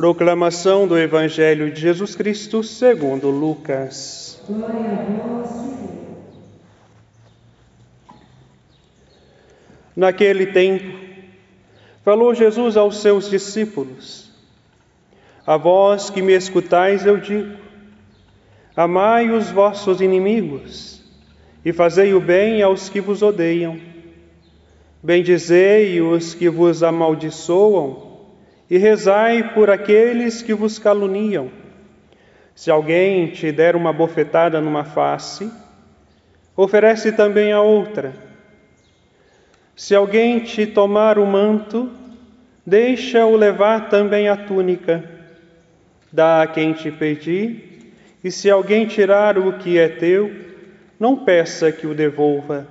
Proclamação do Evangelho de Jesus Cristo segundo Lucas. Glória a vós, Senhor. Naquele tempo, falou Jesus aos seus discípulos: A vós que me escutais, eu digo: Amai os vossos inimigos e fazei o bem aos que vos odeiam Bendizei os que vos amaldiçoam e rezai por aqueles que vos caluniam. Se alguém te der uma bofetada numa face, oferece também a outra. Se alguém te tomar o manto, deixa-o levar também a túnica. Dá a quem te pedir, e se alguém tirar o que é teu, não peça que o devolva.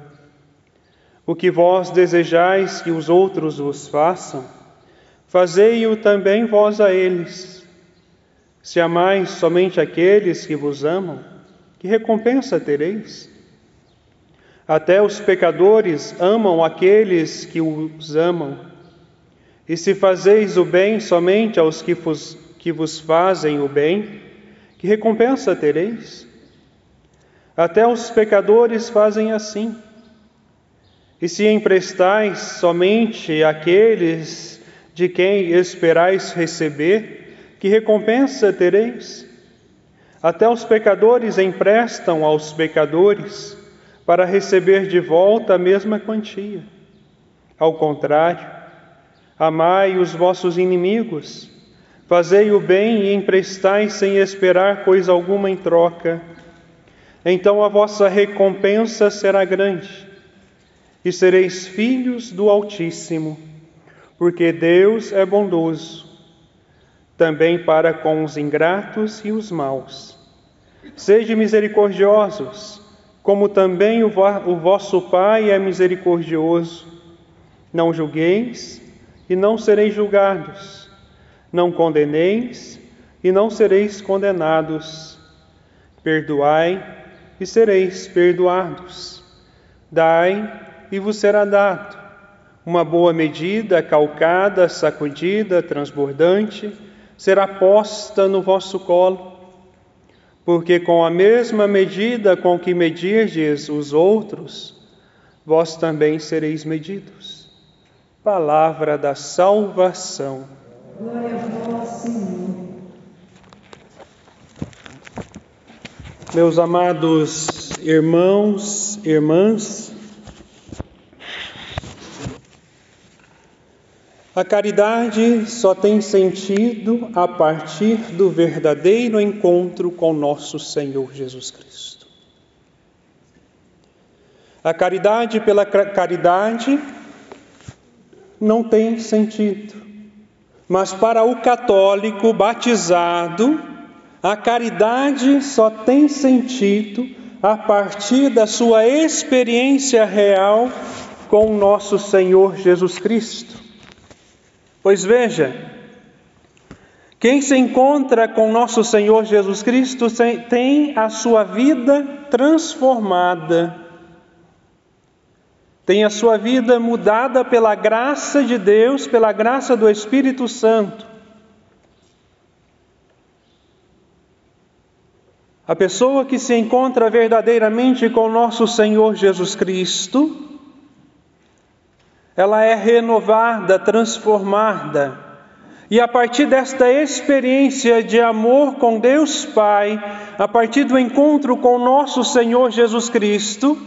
O que vós desejais que os outros vos façam, fazei-o também vós a eles. Se amais somente aqueles que vos amam, que recompensa tereis? Até os pecadores amam aqueles que os amam. E se fazeis o bem somente aos que vos, que vos fazem o bem, que recompensa tereis? Até os pecadores fazem assim. E se emprestais somente àqueles de quem esperais receber, que recompensa tereis? Até os pecadores emprestam aos pecadores para receber de volta a mesma quantia. Ao contrário, amai os vossos inimigos, fazei o bem e emprestai sem esperar coisa alguma em troca. Então a vossa recompensa será grande e sereis filhos do Altíssimo, porque Deus é bondoso, também para com os ingratos e os maus. Sede misericordiosos, como também o, vosso Pai é misericordioso. Não julgueis e não sereis julgados. Não condeneis e não sereis condenados. Perdoai e sereis perdoados. Dai e vos será dado. Uma boa medida, calcada, sacudida, transbordante, será posta no vosso colo. Porque com a mesma medida com que medirdes os outros, vós também sereis medidos. Palavra da salvação. Glória a vós, Senhor. Meus amados irmãos, irmãs, A caridade só tem sentido a partir do verdadeiro encontro com nosso Senhor Jesus Cristo. A caridade pela caridade não tem sentido, mas para o católico batizado, a caridade só tem sentido a partir da sua experiência real com nosso Senhor Jesus Cristo. Pois veja, quem se encontra com nosso Senhor Jesus Cristo tem a sua vida transformada, tem a sua vida mudada pela graça de Deus, pela graça do Espírito Santo. A pessoa que se encontra verdadeiramente com nosso Senhor Jesus Cristo, ela é renovada, transformada. E a partir desta experiência de amor com Deus Pai, a partir do encontro com nosso Senhor Jesus Cristo,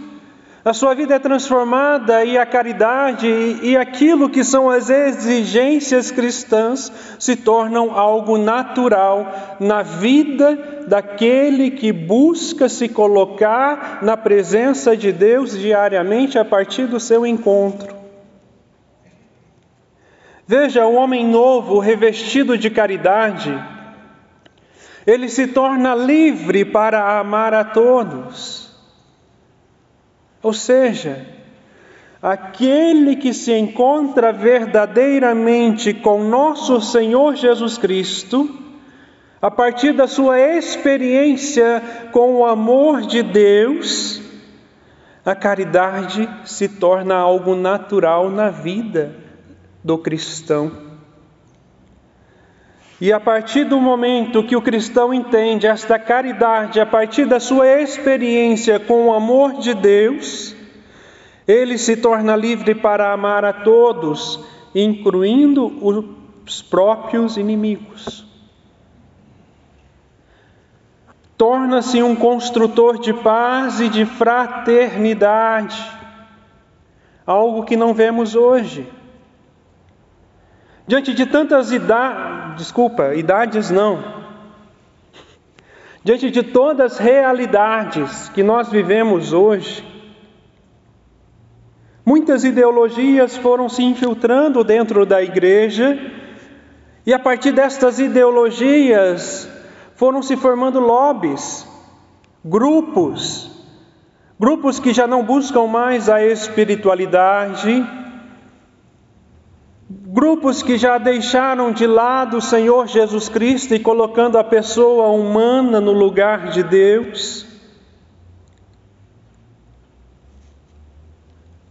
a sua vida é transformada e a caridade e aquilo que são as exigências cristãs se tornam algo natural na vida daquele que busca se colocar na presença de Deus diariamente a partir do seu encontro. Veja, o homem novo, revestido de caridade, ele se torna livre para amar a todos. Ou seja, aquele que se encontra verdadeiramente com nosso Senhor Jesus Cristo, a partir da sua experiência com o amor de Deus, a caridade se torna algo natural na vida do cristão. E a partir do momento que o cristão entende esta caridade, a partir da sua experiência com o amor de Deus, ele se torna livre para amar a todos, incluindo os próprios inimigos. Torna-se um construtor de paz e de fraternidade, algo que não vemos hoje. Diante de tantas idades, desculpa, idades não. Diante de todas as realidades que nós vivemos hoje, muitas ideologias foram se infiltrando dentro da igreja, e a partir destas ideologias foram se formando lobbies, grupos, grupos que já não buscam mais a espiritualidade, Grupos que já deixaram de lado o Senhor Jesus Cristo e colocando a pessoa humana no lugar de Deus.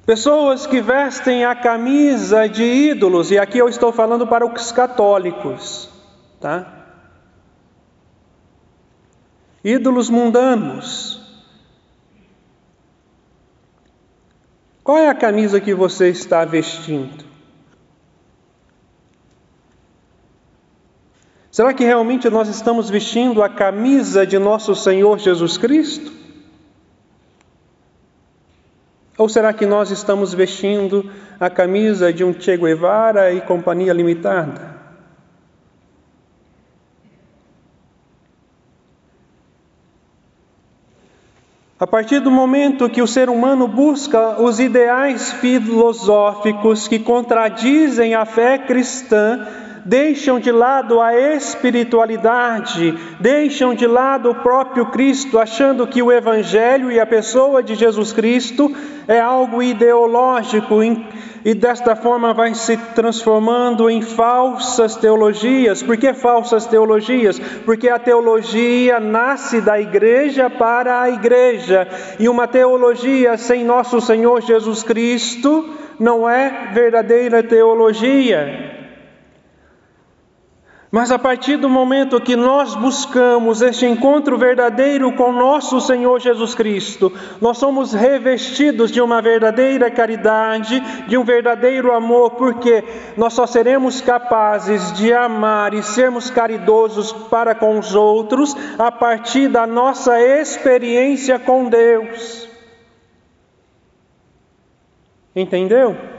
Pessoas que vestem a camisa de ídolos, e aqui eu estou falando para os católicos, tá? Ídolos mundanos. Qual é a camisa que você está vestindo? Será que realmente nós estamos vestindo a camisa de nosso Senhor Jesus Cristo? Ou será que nós estamos vestindo a camisa de um Che Guevara e Companhia Limitada? A partir do momento que o ser humano busca os ideais filosóficos que contradizem a fé cristã, deixam de lado a espiritualidade, deixam de lado o próprio Cristo, achando que o Evangelho e a pessoa de Jesus Cristo é algo ideológico e desta forma vai se transformando em falsas teologias. Por que falsas teologias? Porque a teologia nasce da igreja para a igreja e uma teologia sem nosso Senhor Jesus Cristo não é verdadeira teologia. Mas a partir do momento que nós buscamos este encontro verdadeiro com nosso Senhor Jesus Cristo, nós somos revestidos de uma verdadeira caridade, de um verdadeiro amor, porque nós só seremos capazes de amar e sermos caridosos para com os outros a partir da nossa experiência com Deus. Entendeu?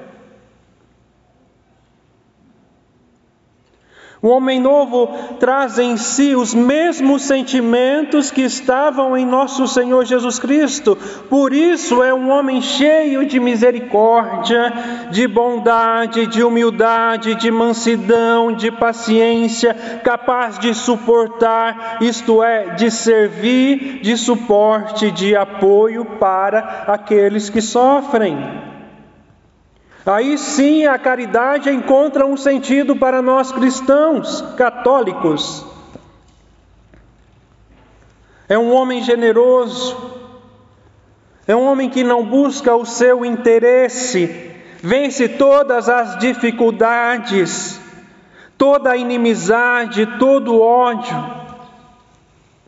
O homem novo traz em si os mesmos sentimentos que estavam em nosso Senhor Jesus Cristo. Por isso é um homem cheio de misericórdia, de bondade, de humildade, de mansidão, de paciência, capaz de suportar, isto é, de servir, de suporte, de apoio para aqueles que sofrem. Aí sim a caridade encontra um sentido para nós cristãos católicos. É um homem generoso, é um homem que não busca o seu interesse, vence todas as dificuldades, toda a inimizade, todo o ódio.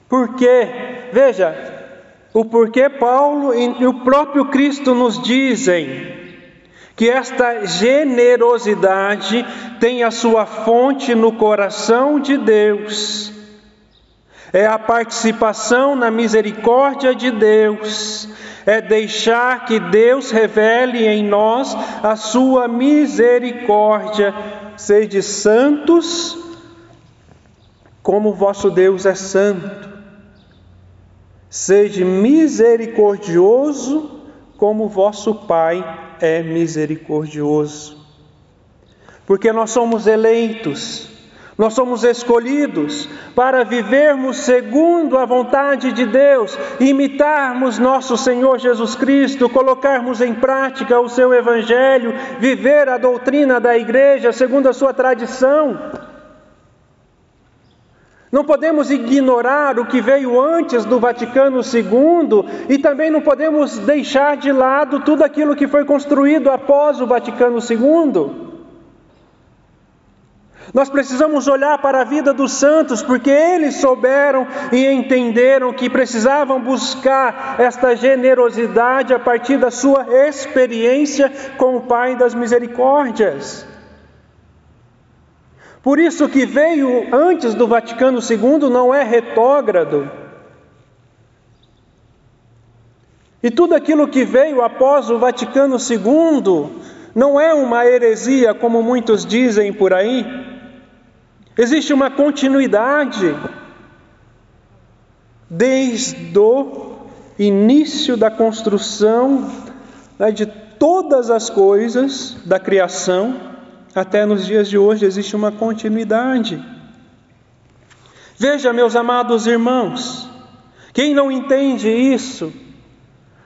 Por quê? Veja, o porquê Paulo e o próprio Cristo nos dizem que esta generosidade tem a sua fonte no coração de Deus. É a participação na misericórdia de Deus, é deixar que Deus revele em nós a sua misericórdia. Sede santos, como vosso Deus é santo. Sede misericordioso, como vosso Pai é misericordioso. Porque nós somos eleitos, Nós somos escolhidos para vivermos segundo a vontade de Deus, imitarmos nosso Senhor Jesus Cristo, colocarmos em prática o seu Evangelho, viver a doutrina da igreja segundo a sua tradição. Não podemos ignorar o que veio antes do Vaticano II e também não podemos deixar de lado tudo aquilo que foi construído após o Vaticano II. Nós precisamos olhar para a vida dos santos, porque eles souberam e entenderam que precisavam buscar esta generosidade a partir da sua experiência com o Pai das Misericórdias. Por isso que veio antes do Vaticano II não é retógrado. E tudo aquilo que veio após o Vaticano II não é uma heresia, como muitos dizem por aí. Existe uma continuidade desde o início da construção né, de todas as coisas da criação até nos dias de hoje existe uma continuidade. Veja, meus amados irmãos, quem não entende isso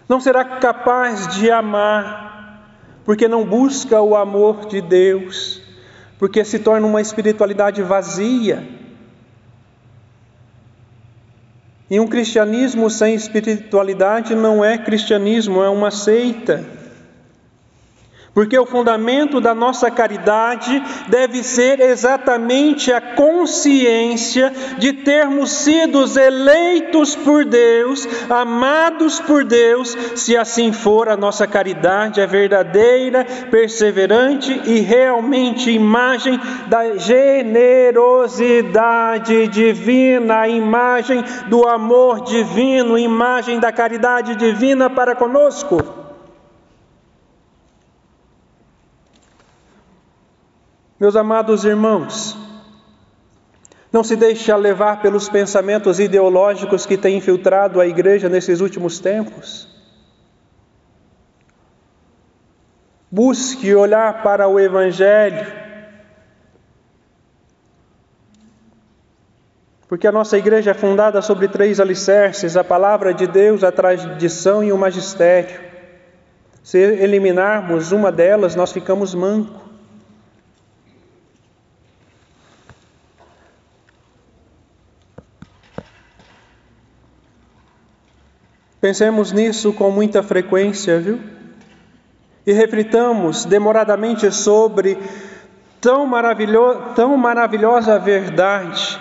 não será capaz de amar, porque não busca o amor de Deus porque se torna uma espiritualidade vazia. E um cristianismo sem espiritualidade não é cristianismo, é uma seita. Porque o fundamento da nossa caridade deve ser exatamente a consciência de termos sido eleitos por Deus, amados por Deus, se assim for, a nossa caridade é verdadeira, perseverante e realmente imagem da generosidade divina, imagem do amor divino, imagem da caridade divina para conosco. Meus amados irmãos, não se deixe levar pelos pensamentos ideológicos que têm infiltrado a igreja nesses últimos tempos. Busque olhar para o Evangelho, porque a nossa igreja é fundada sobre três alicerces: a palavra de Deus, a tradição e o magistério. Se eliminarmos uma delas, nós ficamos mancos. Pensemos nisso com muita frequência, viu? E reflitamos demoradamente sobre tão, maravilho, tão maravilhosa verdade.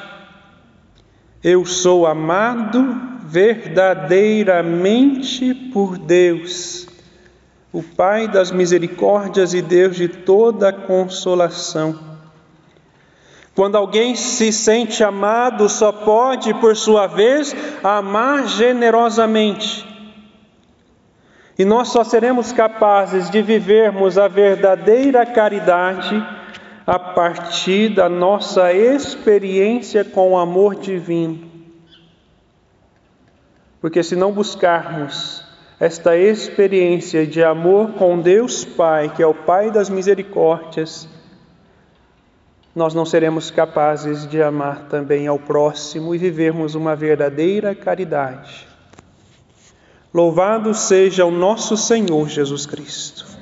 Eu sou amado verdadeiramente por Deus, o Pai das misericórdias e Deus de toda consolação. Quando alguém se sente amado, só pode, por sua vez, amar generosamente. E nós só seremos capazes de vivermos a verdadeira caridade a partir da nossa experiência com o amor divino. Porque se não buscarmos esta experiência de amor com Deus Pai, que é o Pai das misericórdias, nós não seremos capazes de amar também ao próximo e vivermos uma verdadeira caridade. Louvado seja o nosso Senhor Jesus Cristo.